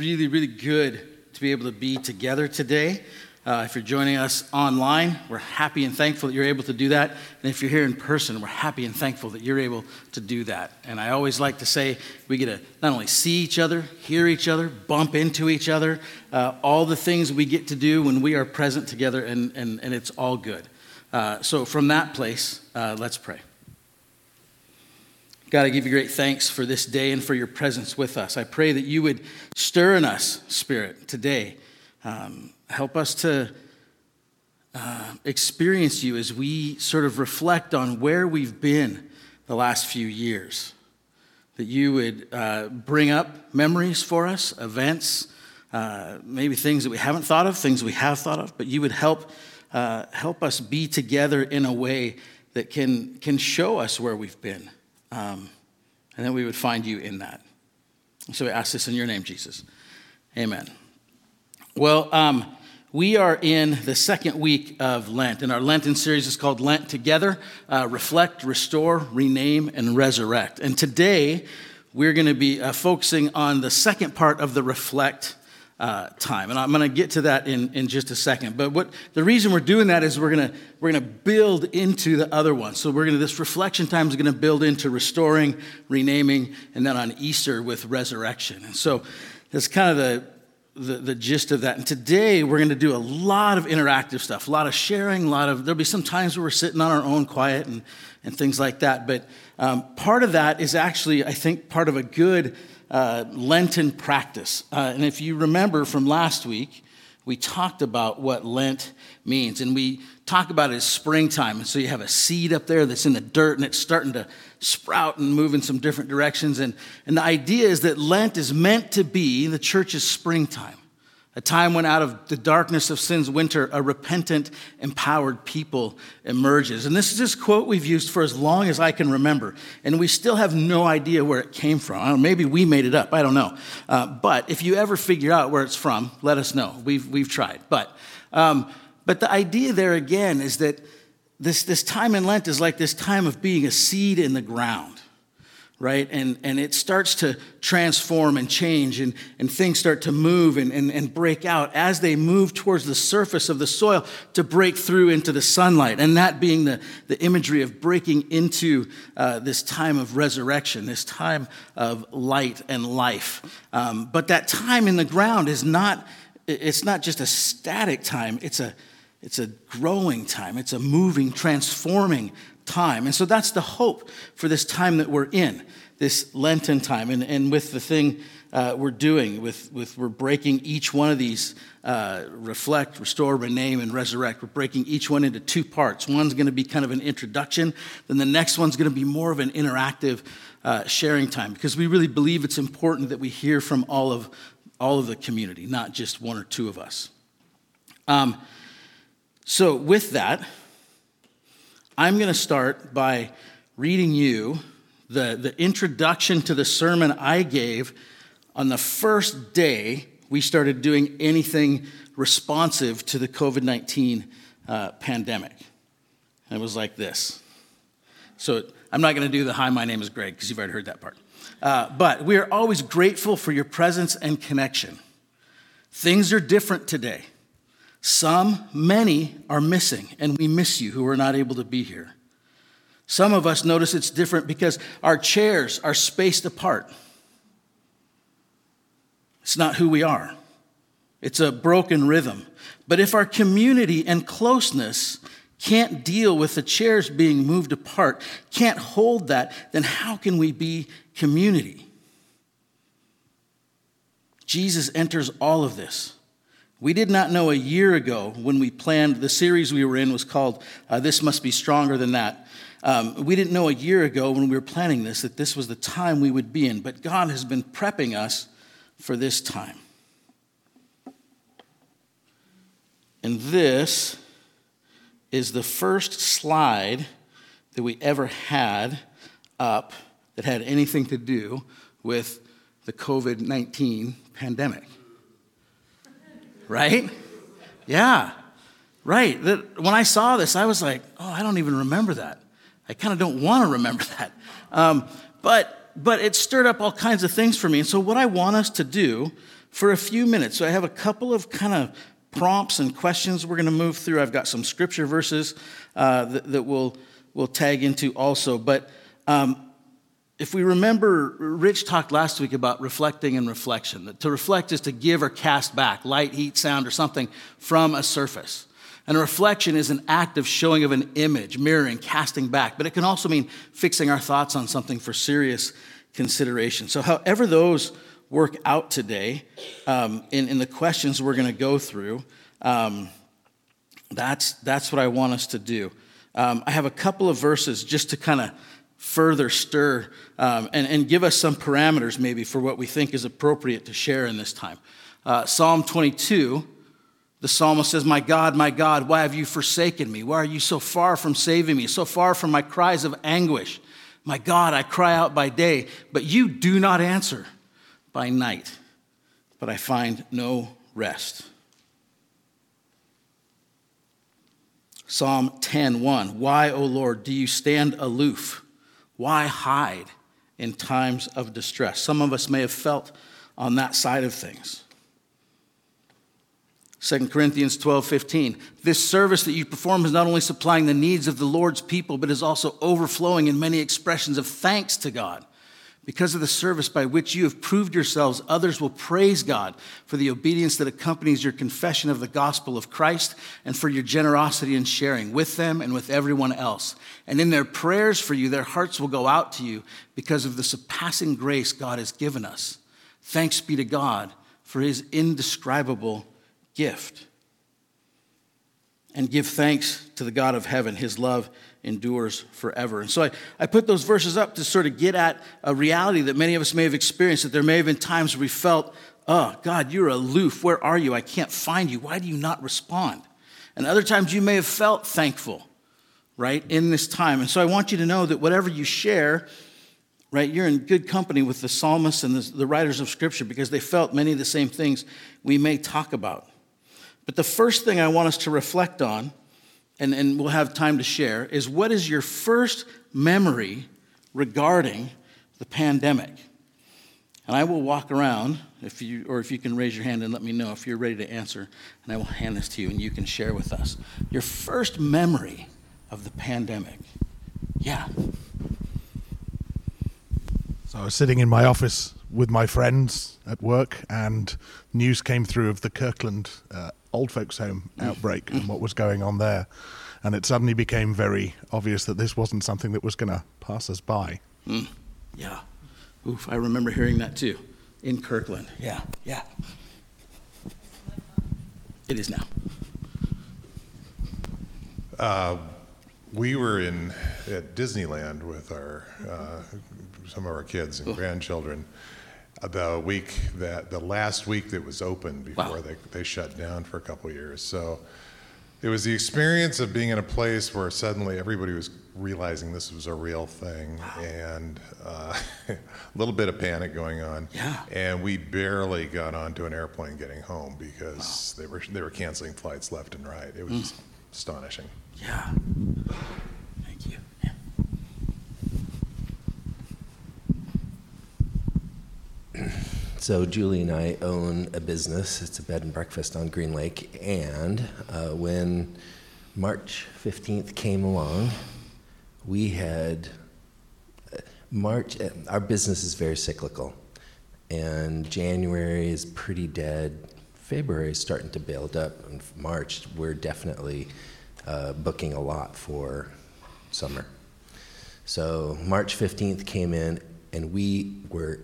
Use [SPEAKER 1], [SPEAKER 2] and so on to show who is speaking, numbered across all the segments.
[SPEAKER 1] really, really good to be able to be together today. Uh, if you're joining us online, we're happy and thankful that you're able to do that. And if you're here in person, we're happy and thankful that you're able to do that. And I always like to say we get to not only see each other, hear each other, bump into each other, uh, all the things we get to do when we are present together, and, and, and it's all good. Uh, so, from that place, uh, let's pray. God, I give you great thanks for this day and for your presence with us. I pray that you would stir in us, Spirit, today. Um, help us to uh, experience you as we sort of reflect on where we've been the last few years. That you would uh, bring up memories for us, events, uh, maybe things that we haven't thought of, things we have thought of, but you would help, uh, help us be together in a way that can, can show us where we've been. Um, and then we would find you in that. So we ask this in your name, Jesus. Amen. Well, um, we are in the second week of Lent, and our Lenten series is called Lent Together uh, Reflect, Restore, Rename, and Resurrect. And today, we're going to be uh, focusing on the second part of the Reflect uh, time. And I'm going to get to that in, in just a second. But what the reason we're doing that is we're going to we're going to build into the other one. So we're going to this reflection time is going to build into restoring, renaming, and then on Easter with resurrection. And so that's kind of the the, the gist of that. And today we're going to do a lot of interactive stuff, a lot of sharing, a lot of, there'll be some times where we're sitting on our own quiet and, and things like that. But um, part of that is actually, I think, part of a good uh, Lenten practice. Uh, and if you remember from last week, we talked about what Lent means. And we talk about it as springtime. And so you have a seed up there that's in the dirt and it's starting to sprout and move in some different directions. And, and the idea is that Lent is meant to be the church's springtime, a time when out of the darkness of sin's winter, a repentant, empowered people emerges. And this is this quote we've used for as long as I can remember. And we still have no idea where it came from. Know, maybe we made it up. I don't know. Uh, but if you ever figure out where it's from, let us know. We've, we've tried. But, um, but the idea there again is that this, this time in Lent is like this time of being a seed in the ground, right? And, and it starts to transform and change, and, and things start to move and, and, and break out as they move towards the surface of the soil to break through into the sunlight. And that being the, the imagery of breaking into uh, this time of resurrection, this time of light and life. Um, but that time in the ground is not, it's not just a static time, it's a it's a growing time, it's a moving, transforming time. And so that's the hope for this time that we're in, this Lenten time. And, and with the thing uh, we're doing, with, with we're breaking each one of these uh, reflect, restore, rename, and resurrect. We're breaking each one into two parts. One's going to be kind of an introduction, then the next one's going to be more of an interactive uh, sharing time because we really believe it's important that we hear from all of, all of the community, not just one or two of us. Um, so, with that, I'm going to start by reading you the, the introduction to the sermon I gave on the first day we started doing anything responsive to the COVID 19 uh, pandemic. And it was like this. So, I'm not going to do the hi, my name is Greg, because you've already heard that part. Uh, but we are always grateful for your presence and connection. Things are different today. Some, many, are missing, and we miss you who are not able to be here. Some of us notice it's different because our chairs are spaced apart. It's not who we are, it's a broken rhythm. But if our community and closeness can't deal with the chairs being moved apart, can't hold that, then how can we be community? Jesus enters all of this. We did not know a year ago when we planned the series we were in was called uh, This Must Be Stronger Than That. Um, we didn't know a year ago when we were planning this that this was the time we would be in, but God has been prepping us for this time. And this is the first slide that we ever had up that had anything to do with the COVID 19 pandemic right? Yeah, right. When I saw this, I was like, oh, I don't even remember that. I kind of don't want to remember that. Um, but, but it stirred up all kinds of things for me. And so, what I want us to do for a few minutes. So I have a couple of kind of prompts and questions we're going to move through. I've got some scripture verses uh, that, that we'll, we'll tag into also. But um, if we remember, Rich talked last week about reflecting and reflection. That to reflect is to give or cast back light, heat, sound, or something from a surface. And a reflection is an act of showing of an image, mirroring, casting back. But it can also mean fixing our thoughts on something for serious consideration. So, however, those work out today um, in, in the questions we're going to go through, um, that's, that's what I want us to do. Um, I have a couple of verses just to kind of further stir um, and, and give us some parameters maybe for what we think is appropriate to share in this time. Uh, Psalm 22, the psalmist says, My God, my God, why have you forsaken me? Why are you so far from saving me, so far from my cries of anguish? My God, I cry out by day, but you do not answer by night, but I find no rest. Psalm 10:1 Why, O Lord, do you stand aloof? Why hide in times of distress? Some of us may have felt on that side of things. 2 Corinthians 12, 15. This service that you perform is not only supplying the needs of the Lord's people, but is also overflowing in many expressions of thanks to God. Because of the service by which you have proved yourselves, others will praise God for the obedience that accompanies your confession of the gospel of Christ and for your generosity in sharing with them and with everyone else. And in their prayers for you, their hearts will go out to you because of the surpassing grace God has given us. Thanks be to God for his indescribable gift. And give thanks to the God of heaven. His love endures forever. And so I, I put those verses up to sort of get at a reality that many of us may have experienced, that there may have been times where we felt, oh, God, you're aloof. Where are you? I can't find you. Why do you not respond? And other times you may have felt thankful, right, in this time. And so I want you to know that whatever you share, right, you're in good company with the psalmists and the, the writers of Scripture because they felt many of the same things we may talk about. But the first thing I want us to reflect on and, and we'll have time to share, is what is your first memory regarding the pandemic? And I will walk around, if you, or if you can raise your hand and let me know if you're ready to answer, and I will hand this to you and you can share with us. Your first memory of the pandemic. Yeah.
[SPEAKER 2] So I was sitting in my office with my friends at work, and news came through of the Kirkland uh, old folks' home outbreak and what was going on there. And it suddenly became very obvious that this wasn't something that was going to pass us by.
[SPEAKER 1] Mm. Yeah. Oof, I remember hearing that too in Kirkland. Yeah, yeah. It is now.
[SPEAKER 3] Uh, we were in at Disneyland with our uh, some of our kids and oh. grandchildren the week that the last week that was open before wow. they, they shut down for a couple years. So it was the experience of being in a place where suddenly everybody was realizing this was a real thing wow. and uh, a little bit of panic going on.
[SPEAKER 1] Yeah.
[SPEAKER 3] And we barely got onto an airplane getting home because wow. they were they were canceling flights left and right. It was mm. astonishing.
[SPEAKER 1] Yeah. Thank you.
[SPEAKER 4] So Julie and I own a business. It's a bed and breakfast on Green Lake. And uh, when March 15th came along, we had uh, March. Uh, our business is very cyclical, and January is pretty dead. February is starting to build up, and March we're definitely uh, booking a lot for summer. So March 15th came in, and we were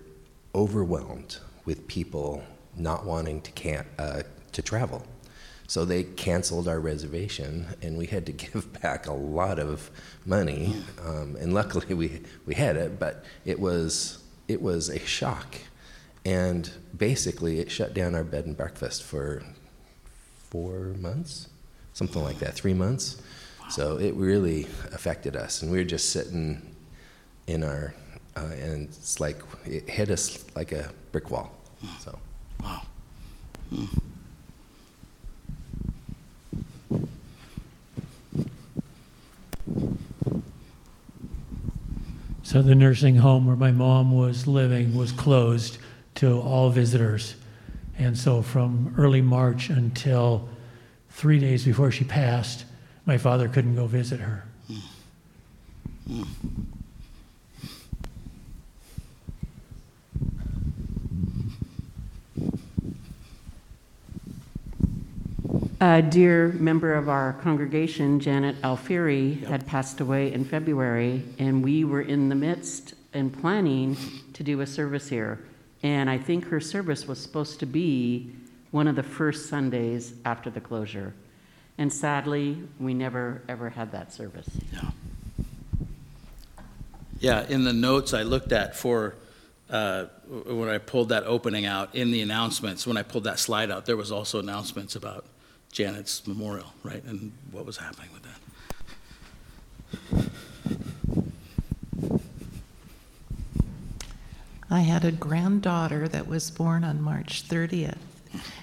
[SPEAKER 4] overwhelmed with people not wanting to can uh, to travel. So they canceled our reservation, and we had to give back a lot of money. Um, and luckily, we we had it, but it was it was a shock, and basically, it shut down our bed and breakfast for four months, something like that, three months. So it really affected us, and we were just sitting in our, uh, and it's like it hit us like a brick wall. So.
[SPEAKER 1] Wow. Hmm.
[SPEAKER 5] So the nursing home where my mom was living was closed to all visitors. And so from early March until three days before she passed, my father couldn't go visit her.
[SPEAKER 6] A dear member of our congregation, Janet Alfieri, had passed away in February, and we were in the midst and planning to do a service here. And I think her service was supposed to be one of the first Sundays after the closure. And sadly, we never, ever had that service.
[SPEAKER 1] Yeah. Yeah, in the notes I looked at for, uh, when I pulled that opening out, in the announcements, when I pulled that slide out, there was also announcements about Janet's memorial, right, and what was happening with that.
[SPEAKER 7] I had a granddaughter that was born on March 30th,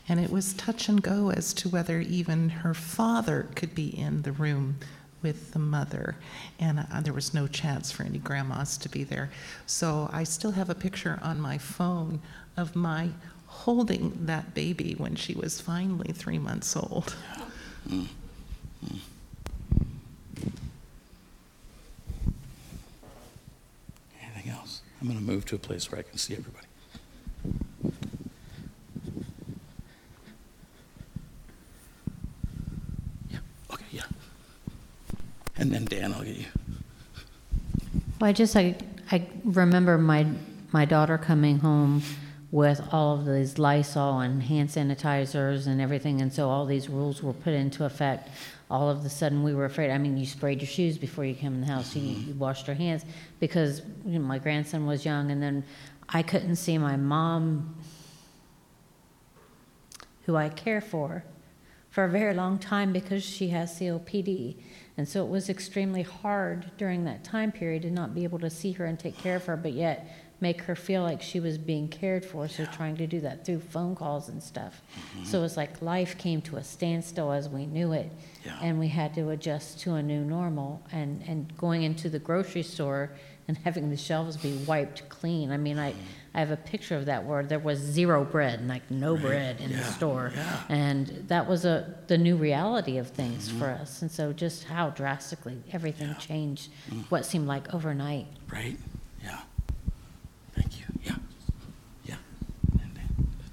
[SPEAKER 7] and it was touch and go as to whether even her father could be in the room with the mother. And uh, there was no chance for any grandmas to be there. So I still have a picture on my phone of my holding that baby when she was finally three months old.
[SPEAKER 1] Anything else? I'm going to move to a place where I can see everybody. Yeah, okay, yeah. And then Dan, I'll get you.
[SPEAKER 8] Well, I just I I remember my my daughter coming home with all of these Lysol and hand sanitizers and everything, and so all these rules were put into effect. All of a sudden, we were afraid. I mean, you sprayed your shoes before you came in the house. You, mm-hmm. you washed your hands because you know, my grandson was young, and then I couldn't see my mom, who I care for, for a very long time because she has COPD. And so it was extremely hard during that time period to not be able to see her and take care of her, but yet make her feel like she was being cared for. So trying to do that through phone calls and stuff. Mm-hmm. So it was like life came to a standstill as we knew it.
[SPEAKER 1] Yeah.
[SPEAKER 8] And we had to adjust to a new normal. And, and going into the grocery store and having the shelves be wiped clean. I mean, I, mm-hmm. I have a picture of that where there was zero bread, like no bread in the store.
[SPEAKER 1] yeah.
[SPEAKER 8] And that was a, the new reality of things mm-hmm. for us. And so just how drastically everything changed, mm. what seemed like overnight.
[SPEAKER 1] Right? Yeah. Yeah. Yeah. And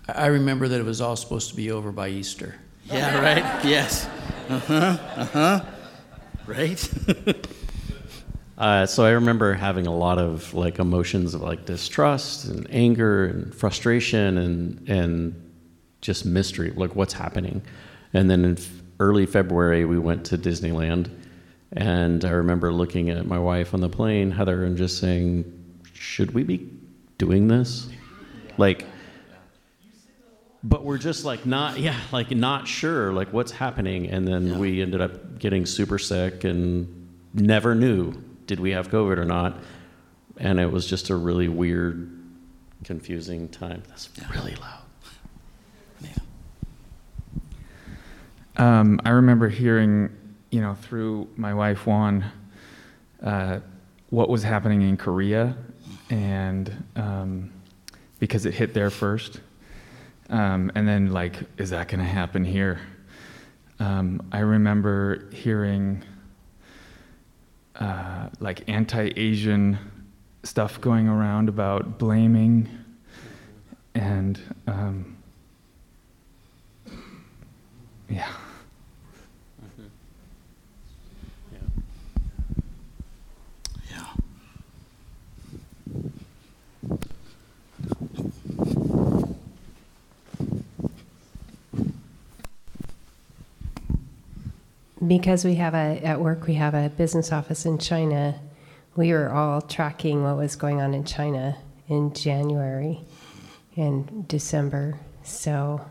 [SPEAKER 9] I I remember that it was all supposed to be over by Easter.
[SPEAKER 1] Yeah, right? Yes. Uh-huh, uh-huh. Right?
[SPEAKER 10] Uh, so I remember having a lot of like emotions of like distrust and anger and frustration and and just mystery, like what's happening. And then in f- early February, we went to Disneyland, and I remember looking at my wife on the plane, Heather, and just saying, "Should we be doing this?" Like, but we're just like not, yeah, like not sure, like what's happening. And then we ended up getting super sick and never knew did we have COVID or not. And it was just a really weird, confusing time. That's really loud.
[SPEAKER 11] Um, I remember hearing, you know, through my wife Juan, uh, what was happening in Korea, and um, because it hit there first, um, and then like, is that going to happen here? Um, I remember hearing uh, like anti-Asian stuff going around about blaming, and um. Yeah.
[SPEAKER 12] Because we have a, at work, we have a business office in China. We were all tracking what was going on in China in January and December. So,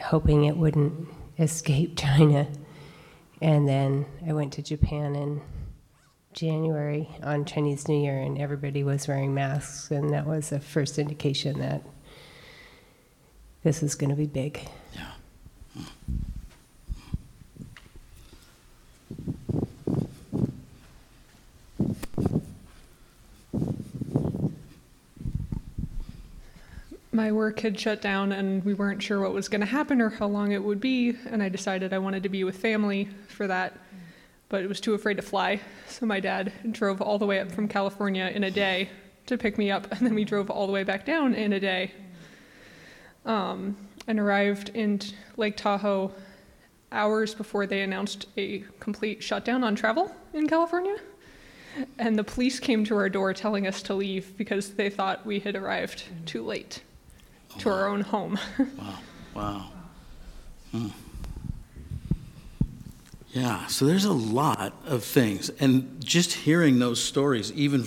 [SPEAKER 12] hoping it wouldn't escape China. And then I went to Japan in January on Chinese New Year, and everybody was wearing masks. And that was the first indication that this is going to be big.
[SPEAKER 1] Yeah. Hmm.
[SPEAKER 13] My work had shut down and we weren't sure what was going to happen or how long it would be. And I decided I wanted to be with family for that, but was too afraid to fly. So my dad drove all the way up from California in a day to pick me up, and then we drove all the way back down in a day. Um, and arrived in Lake Tahoe hours before they announced a complete shutdown on travel in California. And the police came to our door telling us to leave because they thought we had arrived too late to our own home.
[SPEAKER 1] Wow. Wow. Hmm. Yeah, so there's a lot of things. And just hearing those stories, even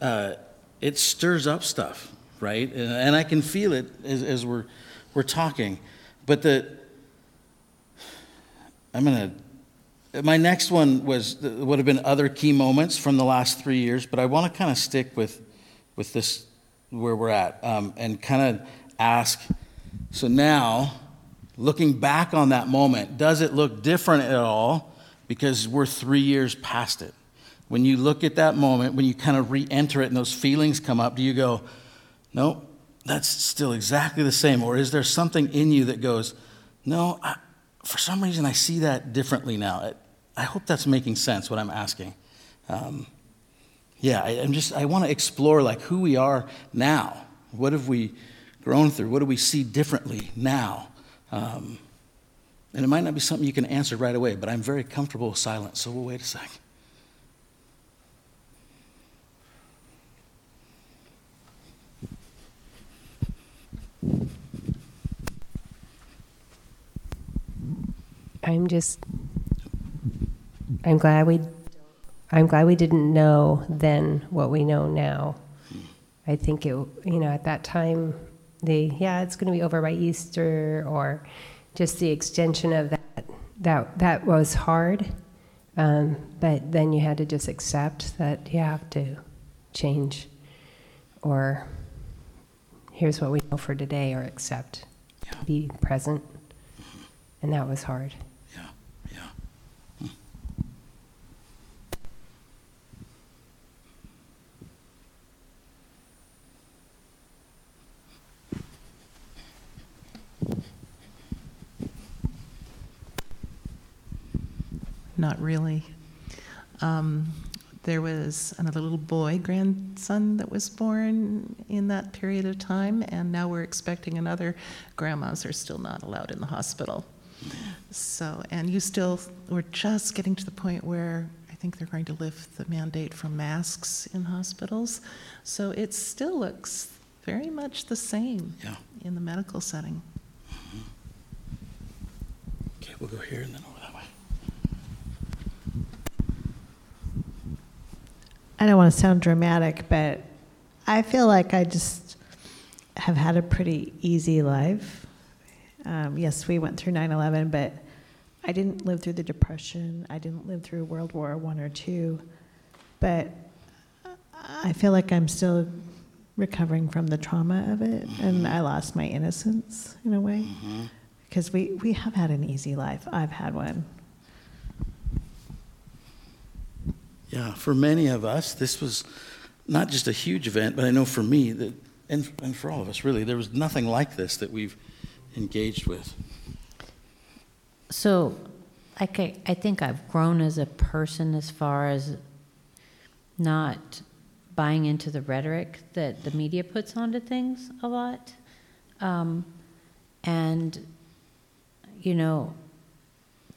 [SPEAKER 1] uh, it stirs up stuff, right? And, I can feel it as, as we're, we're talking. But the, I'm going to, my next one was, would have been other key moments from the last three years, but I want to kind of stick with, with this, where we're at, um, and kind of ask, so now, looking back on that moment, does it look different at all? Because we're three years past it. When you look at that moment, when you kind of re enter it and those feelings come up, do you go, no, that's still exactly the same? Or is there something in you that goes, no, I, for some reason I see that differently now? I hope that's making sense what I'm asking. Um, yeah, I, am just, I want to explore like who we are now. What have we grown through? What do we see differently now? Um, and it might not be something you can answer right away, but I'm very comfortable with silence, so we'll wait a sec.
[SPEAKER 12] I'm just I'm glad we I'm glad we didn't know then what we know now. I think it you know at that time the yeah it's going to be over by Easter or just the extension of that that that was hard. Um, but then you had to just accept that you have to change or here's what we know for today or accept yeah. be present and that was hard
[SPEAKER 7] Not really. Um, there was another little boy, grandson, that was born in that period of time, and now we're expecting another. Grandmas are still not allowed in the hospital. So, and you still, we're just getting to the point where I think they're going to lift the mandate from masks in hospitals. So it still looks very much the same
[SPEAKER 1] yeah.
[SPEAKER 7] in the medical setting.
[SPEAKER 1] Mm-hmm. Okay, we'll go here and then over that way.
[SPEAKER 14] I don't want to sound dramatic, but I feel like I just have had a pretty easy life. Um, yes, we went through 9 11, but I didn't live through the Depression. I didn't live through World War One or two. But I feel like I'm still recovering from the trauma of it, mm-hmm. and I lost my innocence in a way. Mm-hmm. Because we, we have had an easy life. I've had one.
[SPEAKER 1] Yeah, for many of us, this was not just a huge event, but I know for me that, and, and for all of us really, there was nothing like this that we've engaged with.
[SPEAKER 8] So, I, I think I've grown as a person as far as not buying into the rhetoric that the media puts onto things a lot. Um, and, you know,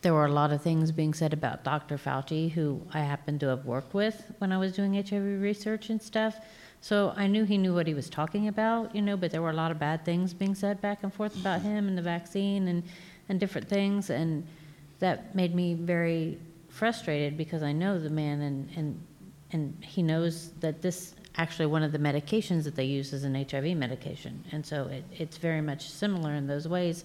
[SPEAKER 8] there were a lot of things being said about Dr. Fauci, who I happened to have worked with when I was doing HIV research and stuff. So I knew he knew what he was talking about, you know, but there were a lot of bad things being said back and forth about him and the vaccine and, and different things. And that made me very frustrated because I know the man and, and, and he knows that this actually one of the medications that they use is an HIV medication. And so it, it's very much similar in those ways.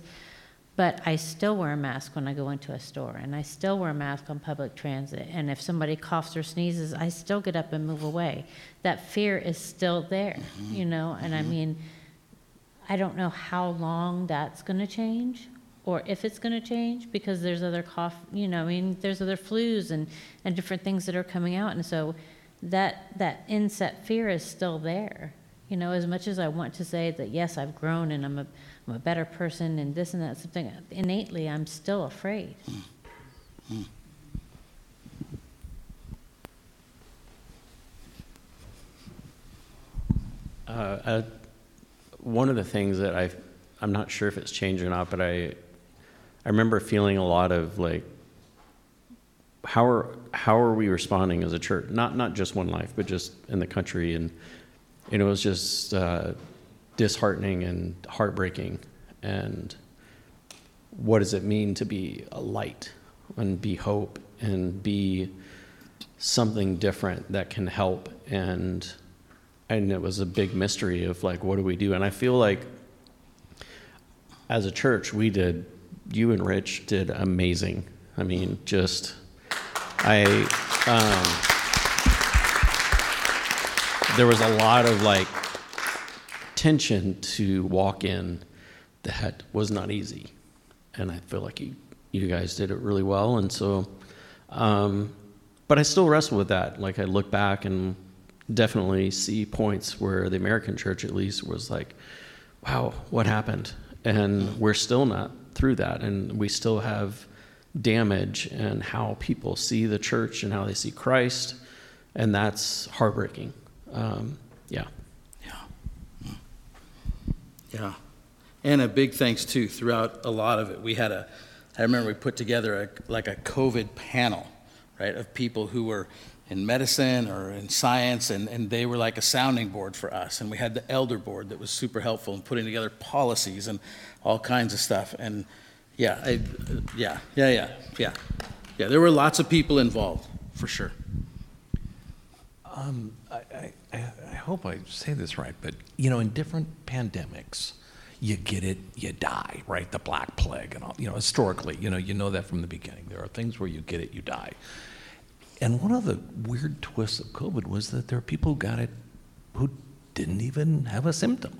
[SPEAKER 8] But I still wear a mask when I go into a store, and I still wear a mask on public transit. And if somebody coughs or sneezes, I still get up and move away. That fear is still there, mm-hmm. you know? And mm-hmm. I mean, I don't know how long that's going to change or if it's going to change because there's other cough, you know, I mean, there's other flus and, and different things that are coming out. And so that, that inset fear is still there, You know, as much as I want to say that, yes, I've grown and I'm a, I'm a better person and this and that, something innately, I'm still afraid.
[SPEAKER 10] Uh, uh, one of the things that I, I'm not sure if it's changed or not, but I, I remember feeling a lot of like, how are how are we responding as a church? Not not just one life, but just in the country, and know, it was just uh, disheartening and heartbreaking. And what does it mean to be a light and be hope and be something different that can help? And and it was a big mystery of like what do we do? And i feel like as a church we did you and rich did amazing. I mean just i um, there was a lot of like tension to walk in that was not easy and i feel like you you guys did it really well and so um, but I still wrestle with that. Like I look back and definitely see points where the American church, at least, was like, "Wow, what happened?" And we're still not through that, and we still have damage and how people see the church and how they see Christ, and that's heartbreaking. Um, yeah.
[SPEAKER 1] Yeah. Yeah. And a big thanks too throughout a lot of it. We had a, I remember we put together a, like a COVID panel right, of people who were in medicine or in science, and, and they were like a sounding board for us. And we had the elder board that was super helpful in putting together policies and all kinds of stuff. And yeah, I, yeah, yeah, yeah, yeah. Yeah, there were lots of people involved, for sure.
[SPEAKER 15] Um, I, I, hope I say this right, but you know, in different pandemics, you get it, you die, right? The Black Plague and all, you know, historically, you know, you know that from the beginning. There are things where you get it, you die. And one of the weird twists of COVID was that there are people who got it who didn't even have a symptom.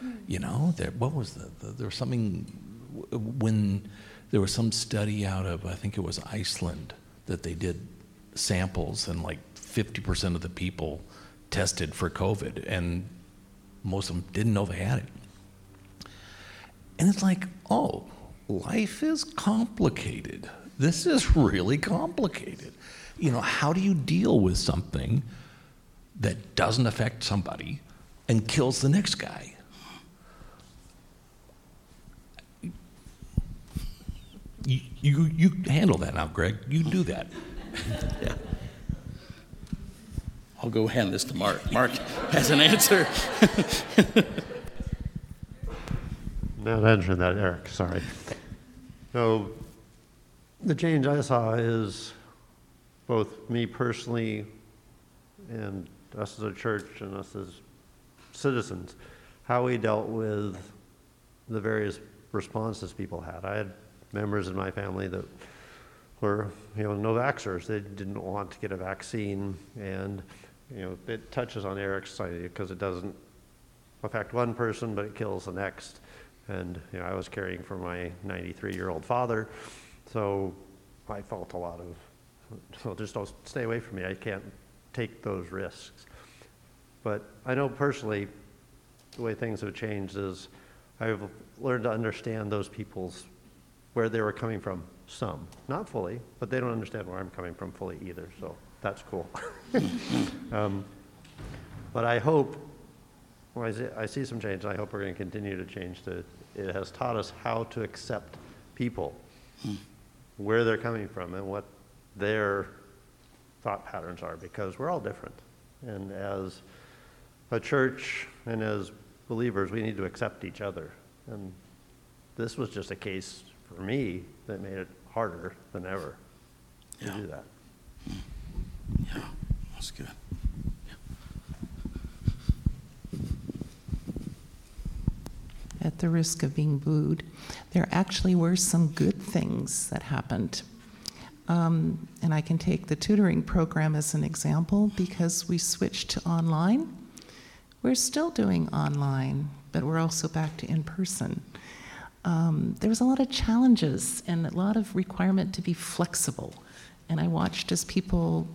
[SPEAKER 15] Hmm. You know, there, what was the, the, there was something when there was some study out of I think it was Iceland that they did samples and like 50% of the people tested for COVID and most of them didn't know they had it. And it's like, oh, life is complicated. This is really complicated you know, how do you deal with something that doesn't affect somebody and kills the next guy? You, you, you handle that now, Greg. You do that.
[SPEAKER 1] yeah. I'll go hand this to Mark. Mark has an answer.
[SPEAKER 16] Not answering that, Eric. Sorry. No, the change I saw is both me personally and us as a church and us as citizens, how we dealt with the various responses people had. I had members in my family that were, you know, no vaxxers. They didn't want to get a vaccine, and you know, it touches on Eric's side because it doesn't affect one person, but it kills the next. And you know, I was caring for my 93-year-old father, so I felt a lot of so just don't stay away from me. I can't take those risks. But I know personally, the way things have changed is I've learned to understand those people's where they were coming from. Some, not fully, but they don't understand where I'm coming from fully either. So that's cool. um, but I hope well, I, see, I see some change, and I hope we're going to continue to change. To, it has taught us how to accept people, where they're coming from, and what their thought patterns are because we're all different. And as a church and as believers, we need to accept each other. And this was just a case for me that made it harder than ever to do that.
[SPEAKER 1] Yeah, that's good.
[SPEAKER 7] At the risk of being booed, there actually were some good things that happened um, and I can take the tutoring program as an example because we switched to online. We're still doing online, but we're also back to in person. Um, there was a lot of challenges and a lot of requirement to be flexible. And I watched as people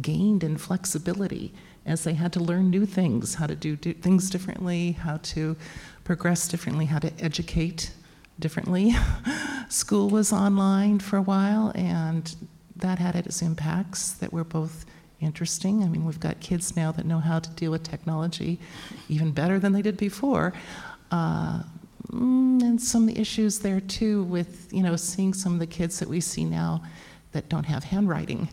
[SPEAKER 7] gained in flexibility as they had to learn new things, how to do, do things differently, how to progress differently, how to educate differently. School was online for a while, and that had its impacts that were both interesting. I mean, we've got kids now that know how to deal with technology even better than they did before. Uh, mm, and some of the issues there too with, you know, seeing some of the kids that we see now that don't have handwriting.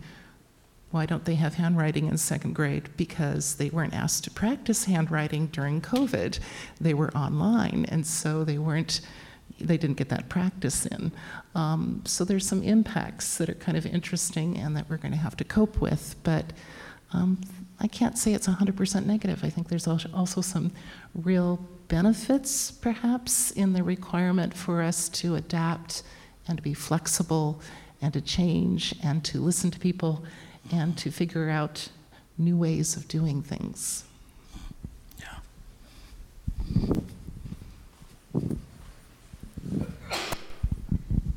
[SPEAKER 7] Why don't they have handwriting in second grade? Because they weren't asked to practice handwriting during COVID. They were online, and so they weren't they didn't get that practice in. Um, so there's some impacts that are kind of interesting and that we're going to have to cope with. But um, I can't say it's 100% negative. I think there's also some real benefits, perhaps, in the requirement for us to adapt and to be flexible and to change and to listen to people and to figure out new ways of doing things.
[SPEAKER 8] Yeah.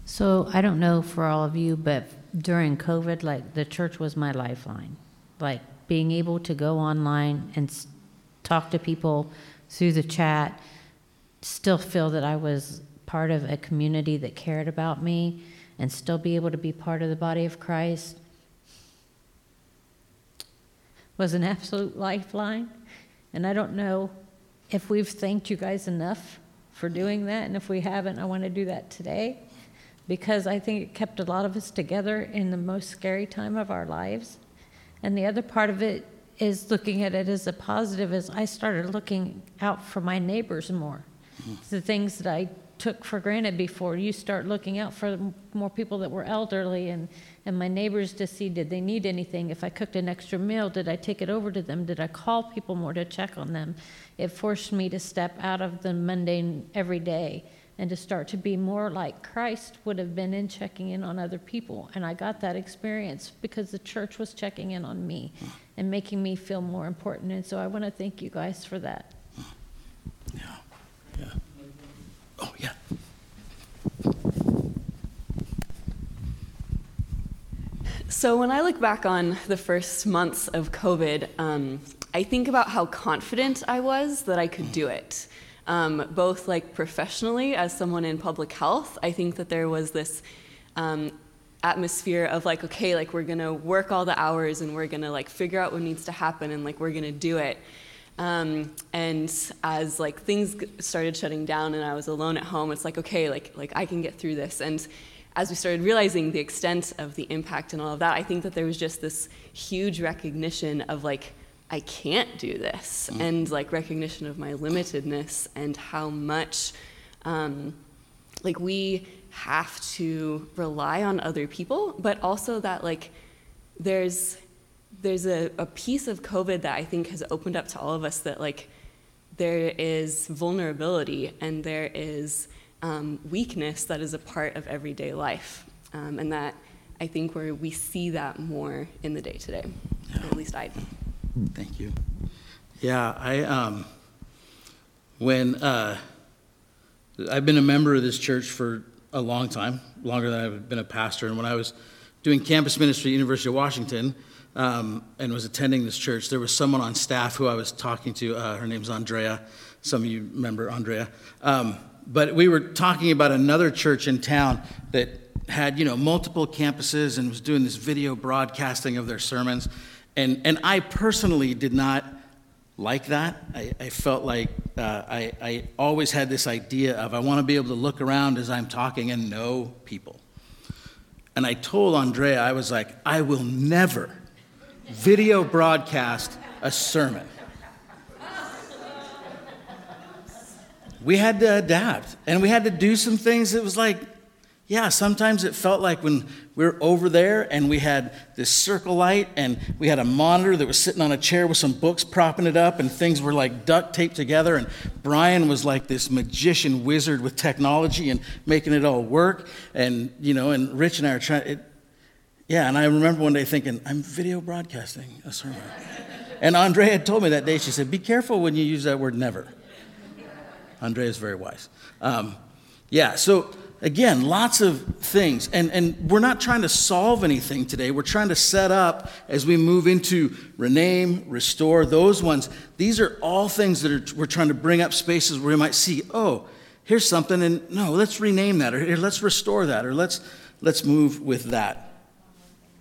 [SPEAKER 8] So I don't know for all of you, but during COVID, like the church was my lifeline. Like being able to go online and talk to people through the chat, still feel that I was part of a community that cared about me, and still be able to be part of the body of Christ was an absolute lifeline. And I don't know if we've thanked you guys enough for doing that. And if we haven't, I want to do that today because I think it kept a lot of us together in the most scary time of our lives. And the other part of it is looking at it as a positive as I started looking out for my neighbors more. Mm-hmm. The things that I took for granted before, you start looking out for more people that were elderly and, and my neighbors to see did they need anything. If I cooked an extra meal, did I take it over to them? Did I call people more to check on them? It forced me to step out of the mundane every day and to start to be more like Christ would have been in checking in on other people. And I got that experience because the church was checking in on me and making me feel more important. And so I want to thank you guys for that.
[SPEAKER 1] Yeah. Yeah. Oh, yeah.
[SPEAKER 17] So when I look back on the first months of COVID, um, I think about how confident I was that I could do it um, both like professionally as someone in public health. I think that there was this um, atmosphere of like, okay, like we're gonna work all the hours and we're gonna like figure out what needs to happen and like we're gonna do it. Um, and as like things started shutting down and I was alone at home, it's like, okay, like like I can get through this. And as we started realizing the extent of the impact and all of that, I think that there was just this huge recognition of like I can't do this, mm. and like recognition of my limitedness and how much, um, like we have to rely on other people, but also that like there's there's a, a piece of COVID that I think has opened up to all of us that like there is vulnerability and there is um, weakness that is a part of everyday life, um, and that I think where we see that more in the day to day, at least I.
[SPEAKER 1] Thank you. Yeah, I um, when uh, I've been a member of this church for a long time, longer than I've been a pastor. And when I was doing campus ministry at University of Washington um, and was attending this church, there was someone on staff who I was talking to. Uh, her name's Andrea. Some of you remember Andrea. Um, but we were talking about another church in town that had you know multiple campuses and was doing this video broadcasting of their sermons and, and I personally did not like that. I, I felt like uh, I, I always had this idea of I want to be able to look around as I'm talking and know people. And I told Andrea, I was like, I will never video broadcast a sermon. We had to adapt and we had to do some things that was like, yeah, sometimes it felt like when we were over there and we had this circle light and we had a monitor that was sitting on a chair with some books propping it up and things were like duct taped together and Brian was like this magician wizard with technology and making it all work and you know and Rich and I are trying it, yeah, and I remember one day thinking, I'm video broadcasting a sermon. and Andrea had told me that day, she said, Be careful when you use that word never. Andrea is very wise. Um, yeah, so again, lots of things. And, and we're not trying to solve anything today. We're trying to set up as we move into rename, restore, those ones. These are all things that are, we're trying to bring up spaces where we might see, oh, here's something, and no, let's rename that, or let's restore that, or let's, let's move with that.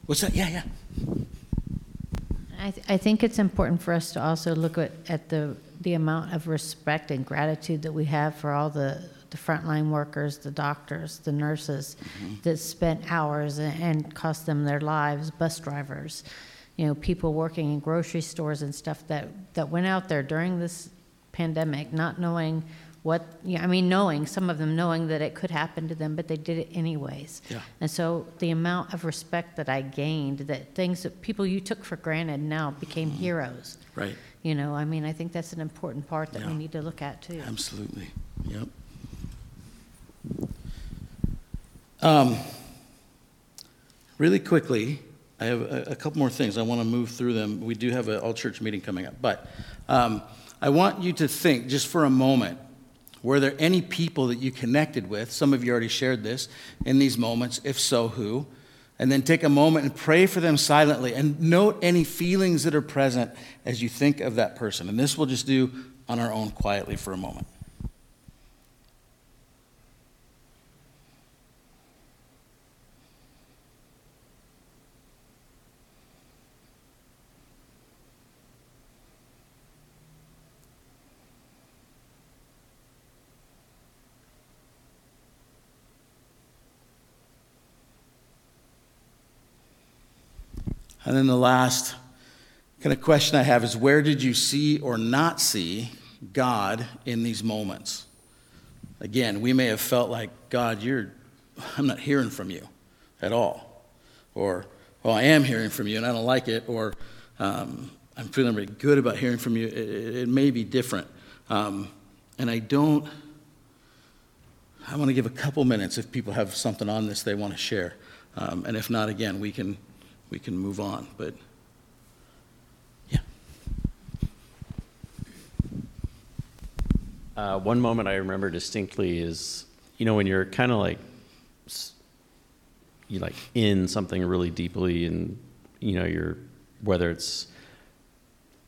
[SPEAKER 1] What's that? Yeah, yeah.
[SPEAKER 8] I, th- I think it's important for us to also look at, at the, the amount of respect and gratitude that we have for all the, the frontline workers, the doctors, the nurses mm-hmm. that spent hours and, and cost them their lives, bus drivers, you know, people working in grocery stores and stuff that, that went out there during this pandemic, not knowing what, yeah, I mean, knowing, some of them knowing that it could happen to them, but they did it anyways.
[SPEAKER 1] Yeah.
[SPEAKER 8] And so the amount of respect that I gained, that things that people you took for granted now became heroes.
[SPEAKER 1] Right.
[SPEAKER 8] You know, I mean, I think that's an important part that we need to look at too.
[SPEAKER 1] Absolutely. Yep. Um, really quickly, I have a, a couple more things. I want to move through them. We do have an all church meeting coming up, but um, I want you to think just for a moment were there any people that you connected with? Some of you already shared this in these moments. If so, who? And then take a moment and pray for them silently and note any feelings that are present as you think of that person. And this we'll just do on our own quietly for a moment. And then the last kind of question I have is where did you see or not see God in these moments? Again, we may have felt like, God, you're, I'm not hearing from you at all. Or, well, I am hearing from you and I don't like it. Or, um, I'm feeling really good about hearing from you. It, it, it may be different. Um, and I don't, I want to give a couple minutes if people have something on this they want to share. Um, and if not, again, we can, we can move on. But
[SPEAKER 10] Uh, one moment I remember distinctly is, you know, when you're kind of like, s- you like in something really deeply, and you know, you're whether it's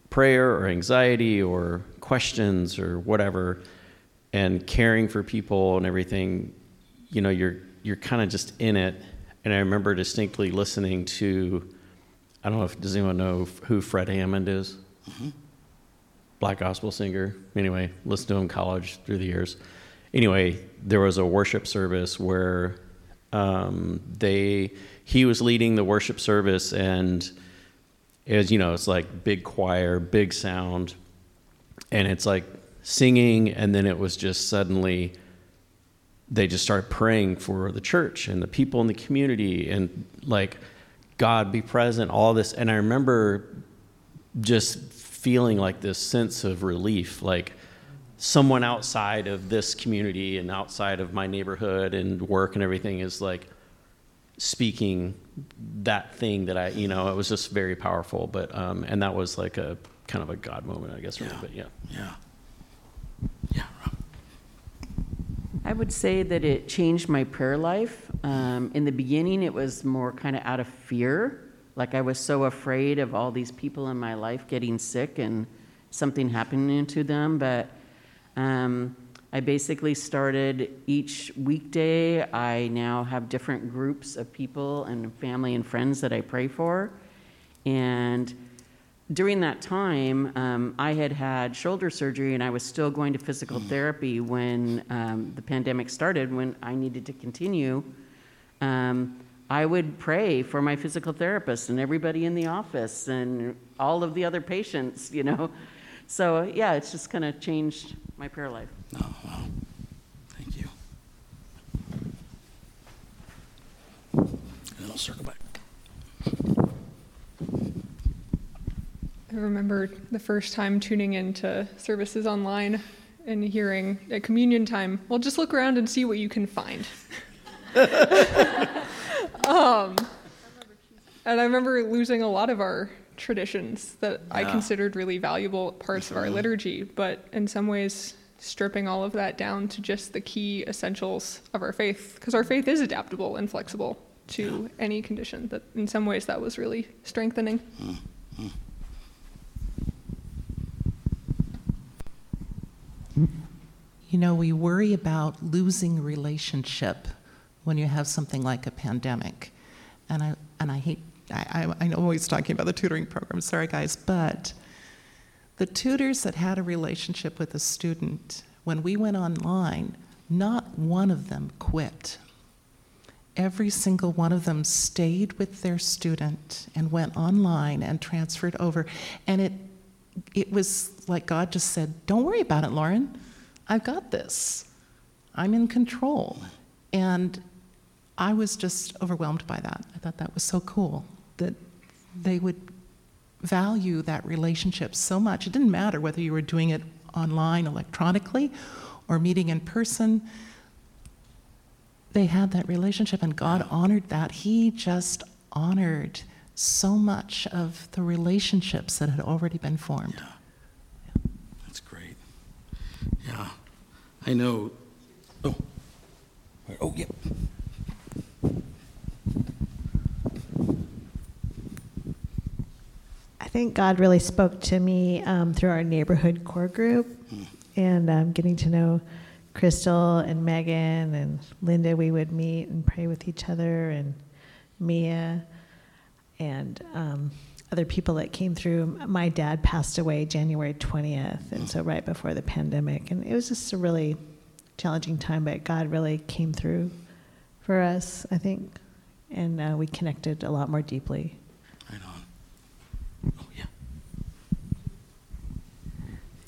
[SPEAKER 10] prayer or anxiety or questions or whatever, and caring for people and everything, you know, you're you're kind of just in it. And I remember distinctly listening to, I don't know if does anyone know who Fred Hammond is black gospel singer. Anyway, listened to him in college through the years. Anyway, there was a worship service where um, they he was leading the worship service, and was you know it's like big choir, big sound, and it's like singing, and then it was just suddenly they just started praying for the church and the people in the community and like God be present, all this. And I remember just feeling like this sense of relief, like someone outside of this community and outside of my neighborhood and work and everything is like speaking that thing that I, you know, it was just very powerful. But, um, and that was like a kind of a God moment, I guess, me. But yeah.
[SPEAKER 1] Yeah.
[SPEAKER 6] I would say that it changed my prayer life. Um, in the beginning, it was more kind of out of fear. Like I was so afraid of all these people in my life getting sick and something happening to them. But um, I basically started each weekday. I now have different groups of people and family and friends that I pray for. And during that time, um, I had had shoulder surgery and I was still going to physical therapy when um, the pandemic started, when I needed to continue. Um, I would pray for my physical therapist and everybody in the office and all of the other patients, you know. So, yeah, it's just kind of changed my prayer life.
[SPEAKER 1] Oh, wow. Thank you. And then I'll circle back.
[SPEAKER 13] I remember the first time tuning into services online and hearing at communion time, well, just look around and see what you can find. um, and I remember losing a lot of our traditions that I considered really valuable parts of our liturgy, but in some ways, stripping all of that down to just the key essentials of our faith, because our faith is adaptable and flexible to any condition. That in some ways that was really strengthening.
[SPEAKER 7] You know, we worry about losing relationship when you have something like a pandemic. And I, and I hate, I, I, I'm always talking about the tutoring program, sorry guys, but the tutors that had a relationship with a student, when we went online, not one of them quit. Every single one of them stayed with their student and went online and transferred over. And it, it was like God just said, Don't worry about it, Lauren. I've got this. I'm in control. And I was just overwhelmed by that. I thought that was so cool that they would value that relationship so much. It didn't matter whether you were doing it online electronically or meeting in person. They had that relationship, and God honored that. He just honored so much of the relationships that had already been formed.
[SPEAKER 1] Yeah, That's great. Yeah. I know. Oh. Oh, yep.
[SPEAKER 14] I think God really spoke to me um, through our neighborhood core group and um, getting to know Crystal and Megan and Linda. We would meet and pray with each other, and Mia and um, other people that came through. My dad passed away January 20th, and so right before the pandemic. And it was just a really challenging time, but God really came through for us, I think, and uh, we connected a lot more deeply. Right on.
[SPEAKER 18] Oh, yeah.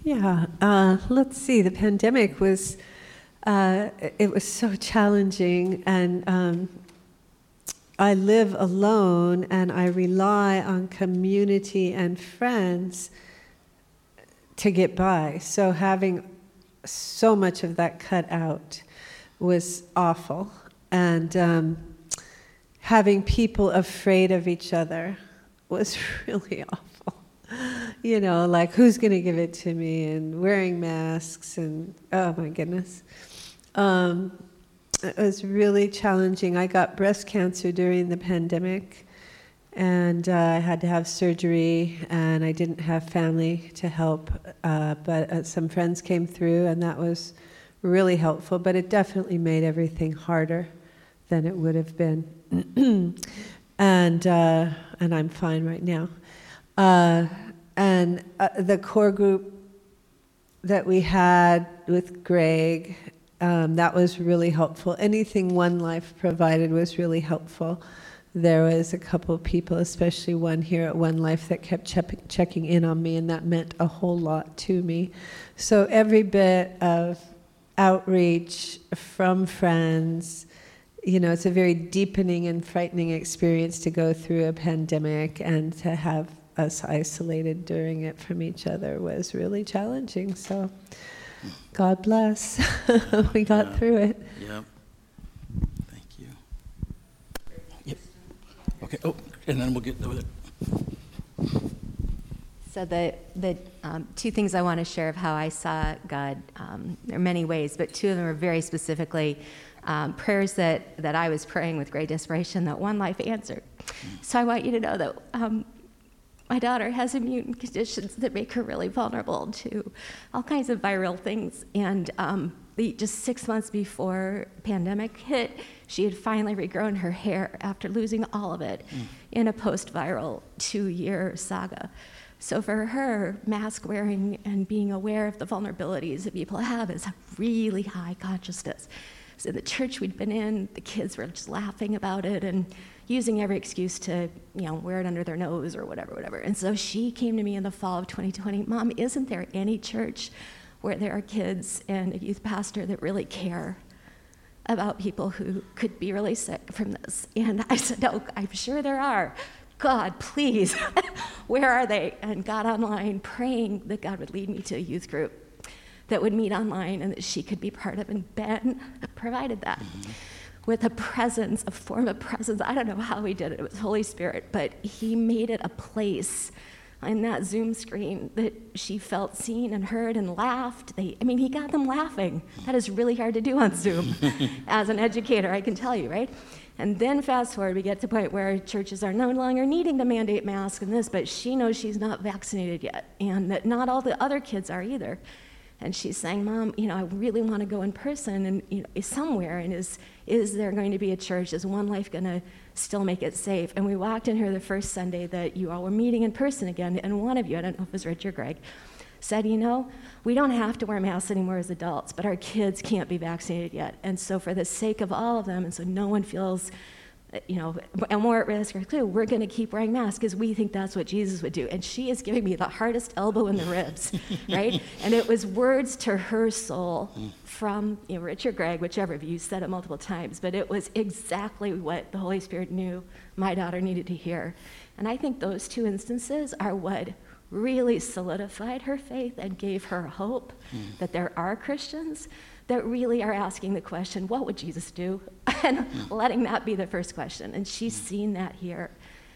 [SPEAKER 18] Yeah, uh, let's see. The pandemic was uh, it was so challenging, and um, I live alone, and I rely on community and friends to get by. So having so much of that cut out was awful, and um, having people afraid of each other was really awful you know, like who's going to give it to me and wearing masks and oh my goodness. Um, it was really challenging. I got breast cancer during the pandemic and uh, I had to have surgery and I didn't have family to help, uh, but uh, some friends came through and that was really helpful, but it definitely made everything harder than it would have been. and, uh, and I'm fine right now. Uh, and uh, the core group that we had with Greg, um, that was really helpful. Anything One Life provided was really helpful. There was a couple of people, especially one here at One Life, that kept che- checking in on me, and that meant a whole lot to me. So every bit of outreach from friends, you know, it's a very deepening and frightening experience to go through a pandemic and to have us isolated during it from each other was really challenging. So, God bless. we got
[SPEAKER 1] Yeah.
[SPEAKER 18] through it.
[SPEAKER 1] Yep. Thank you. Yep. Okay. Oh, and then we'll get over there.
[SPEAKER 19] So the the um, two things I want to share of how I saw God, um, there are many ways, but two of them are very specifically um, prayers that that I was praying with great desperation that One Life answered. So I want you to know that um, my daughter has immune conditions that make her really vulnerable to all kinds of viral things, and um, the, just six months before pandemic hit, she had finally regrown her hair after losing all of it in a post-viral two-year saga. So for her, mask wearing and being aware of the vulnerabilities that people have is a really high consciousness. So the church we'd been in, the kids were just laughing about it and using every excuse to, you know, wear it under their nose or whatever, whatever. And so she came to me in the fall of 2020, Mom, isn't there any church where there are kids and a youth pastor that really care about people who could be really sick from this? And I said, Oh, I'm sure there are. God, please, where are they? And got online praying that God would lead me to a youth group that would meet online and that she could be part of. And Ben provided that with a presence, a form of presence. I don't know how he did it, it was Holy Spirit, but he made it a place in that Zoom screen that she felt seen and heard and laughed. They, I mean, he got them laughing. That is really hard to do on Zoom. As an educator, I can tell you, right? And then fast forward, we get to the point where churches are no longer needing to mandate masks and this, but she knows she's not vaccinated yet, and that not all the other kids are either. And she's saying, Mom, you know, I really want to go in person and you know, somewhere. And is, is there going to be a church? Is one life going to still make it safe? And we walked in here the first Sunday that you all were meeting in person again, and one of you, I don't know if it was Rich or Greg, said, you know, we don't have to wear masks anymore as adults, but our kids can't be vaccinated yet. And so, for the sake of all of them, and so no one feels you know, and we're at risk too, we're going to keep wearing masks because we think that's what Jesus would do. And she is giving me the hardest elbow in the ribs, right? And it was words to her soul from you know, Rich or Greg, whichever of you said it multiple times, but it was exactly what the Holy Spirit knew my daughter needed to hear. And I think those two instances are what really solidified her faith and gave her hope mm. that there are Christians that really are asking the question, what would Jesus do? and hmm. letting that be the first question. And she's hmm. seen that here.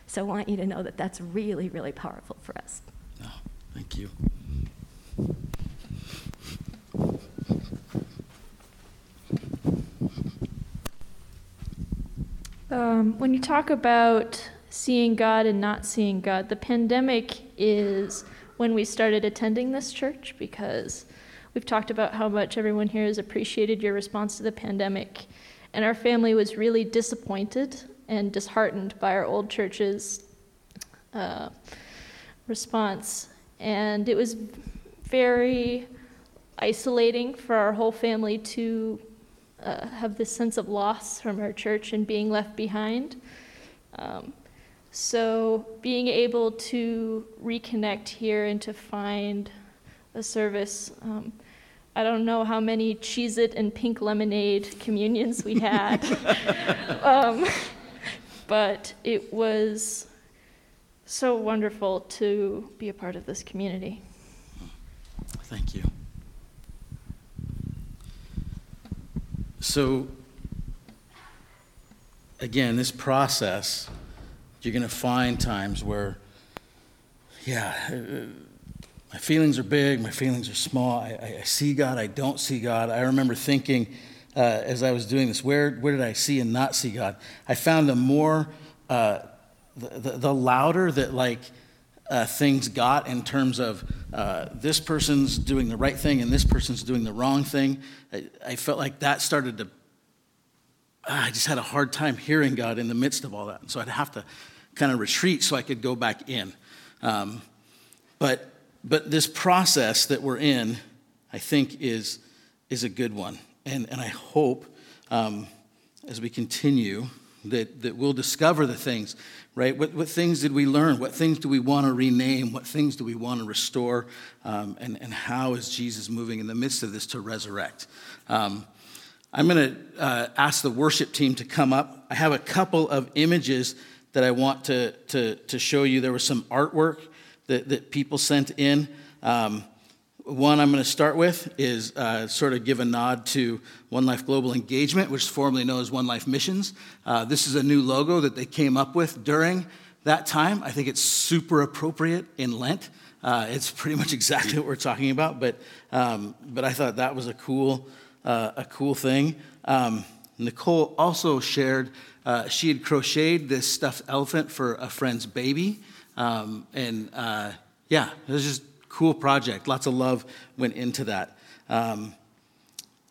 [SPEAKER 19] So I want you to know that that's really, really powerful for us.
[SPEAKER 1] Oh, thank you.
[SPEAKER 20] Um, when you talk about seeing God and not seeing God, the pandemic is when we started attending this church because We've talked about how much everyone here has appreciated your response to the pandemic, and our family was really disappointed and disheartened by our old church's uh, response. And it was very isolating for our whole family to uh, have this sense of loss from our church and being left behind. Um, so, being able to reconnect here and to find a service um, I don't know how many Cheez It and pink lemonade communions we had. um, but it was so wonderful to be a part of this community.
[SPEAKER 1] Thank you. So, again, this process, you're going to find times where, yeah, uh, my feelings are big, my feelings are small. I, I see God, I don't see God. I remember thinking uh, as I was doing this, where, where did I see and not see God? I found the more, uh, the, the, the, louder that like uh, things got in terms of uh, this person's doing the right thing and this person's doing the wrong thing, I, I felt like that started to, ah, I just had a hard time hearing God in the midst of all that. And so I'd have to kind of retreat so I could go back in. Um, but but this process that we're in, I think, is, is a good one. And, and I hope um, as we continue that, that we'll discover the things, right? What, what things did we learn? What things do we want to rename? What things do we want to restore? Um, and, and how is Jesus moving in the midst of this to resurrect? Um, I'm going to uh, ask the worship team to come up. I have a couple of images that I want to, to, to show you. There was some artwork that, that people sent in. Um, one I'm going to start with is uh, sort of give a nod to One Life Global Engagement, which is formerly known as One Life Missions. Uh, this is a new logo that they came up with during that time. I think it's super appropriate in Lent. Uh, it's pretty much exactly what we're talking about, but, um, but I thought that was a cool, uh, a cool thing. Um, Nicole also shared, uh, she had crocheted this stuffed elephant for a friend's baby. Um, and uh, yeah, it was just cool project. Lots of love went into that. Um,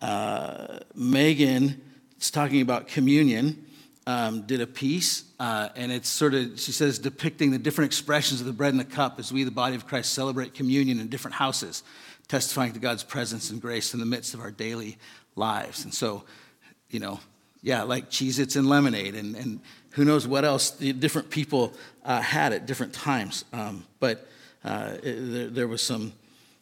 [SPEAKER 1] uh, Megan is talking about communion. Um, did a piece, uh, and it's sort of, she says, depicting the different expressions of the bread and the cup as we, the body of Christ, celebrate communion in different houses, testifying to God's presence and grace in the midst of our daily lives. And so, you know, yeah, like Cheez Its and lemonade, and, and who knows what else the different people uh, had at different times. Um, but uh, it, there, there, was some,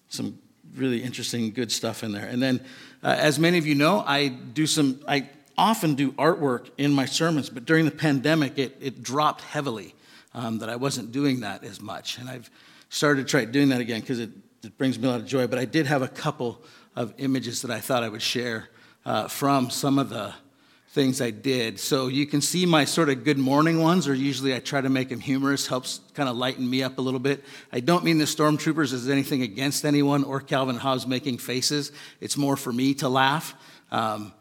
[SPEAKER 1] some really interesting, good stuff in there. And then, uh, as many of you know, I do some, I often do artwork in my sermons, but during the pandemic, it, it dropped heavily, um, that I wasn't doing that as much. And I've started to try doing that again because it, it brings me a lot of joy. But I did have a couple of images that I thought I would share uh, from some of the things I did. So you can see my sort of good morning ones, or usually I try to make them humorous, helps kind of lighten me up a little bit. I don't mean the stormtroopers as anything against anyone or Calvin Hobbes making faces. It's more for me to laugh. Um,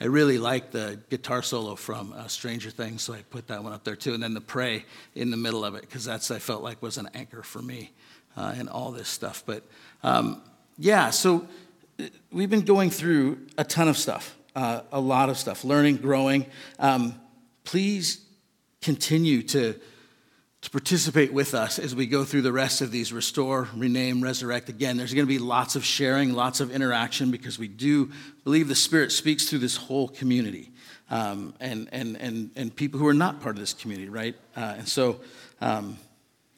[SPEAKER 1] I really like the guitar solo from uh, Stranger Things, so I put that one up there too. And then the pray in the middle of it, because that's, I felt like, was an anchor for me uh, in all this stuff. But um, yeah, so uh, we've been going through a ton of stuff uh, a lot of stuff, learning, growing. Um, please continue to, to participate with us as we go through the rest of these restore, rename, resurrect. Again, there's going to be lots of sharing, lots of interaction because we do believe the Spirit speaks through this whole community um, and, and, and, and people who are not part of this community, right? Uh, and so, um,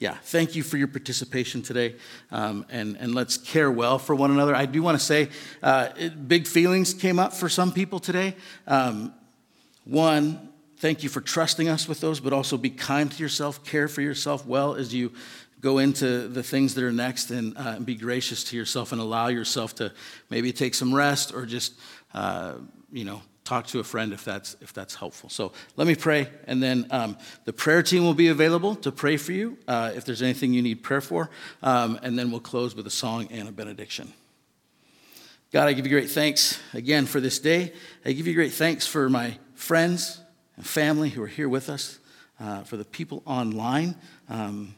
[SPEAKER 1] yeah, thank you for your participation today, um, and, and let's care well for one another. I do want to say uh, it, big feelings came up for some people today. Um, one, thank you for trusting us with those, but also be kind to yourself, care for yourself well as you go into the things that are next, and, uh, be gracious to yourself and allow yourself to maybe take some rest or just, uh, you know, talk to a friend if that's if that's helpful. So let me pray, and then um, the prayer team will be available to pray for you uh, if there's anything you need prayer for, um, and then we'll close with a song and a benediction. God, I give you great thanks again for this day. I give you great thanks for my friends and family who are here with us, uh, for the people online. Um,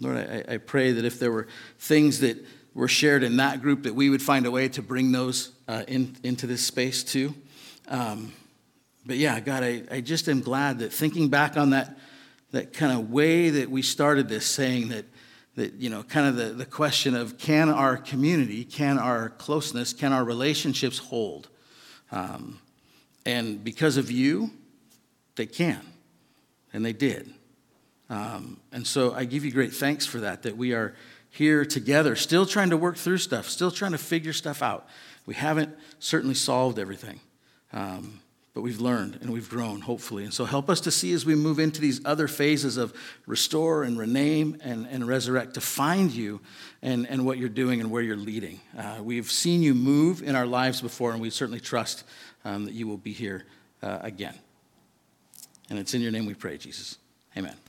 [SPEAKER 1] Lord, I, I pray that if there were things that were shared in that group, that we would find a way to bring those uh, in, into this space too. Um, but yeah, God, I, I just am glad that thinking back on that, that kind of way that we started this, saying that, that you know, kind of the, the question of can our community, can our closeness, can our relationships hold? Um, and because of you, they can. And they did. Um, and so I give you great thanks for that, that we are here together, still trying to work through stuff, still trying to figure stuff out. We haven't certainly solved everything. Um, but we've learned and we've grown, hopefully. And so help us to see as we move into these other phases of restore and rename and, and resurrect to find you and, and what you're doing and where you're leading. Uh, we've seen you move in our lives before, and we certainly trust um, that you will be here uh, again. And it's in your name we pray, Jesus. Amen.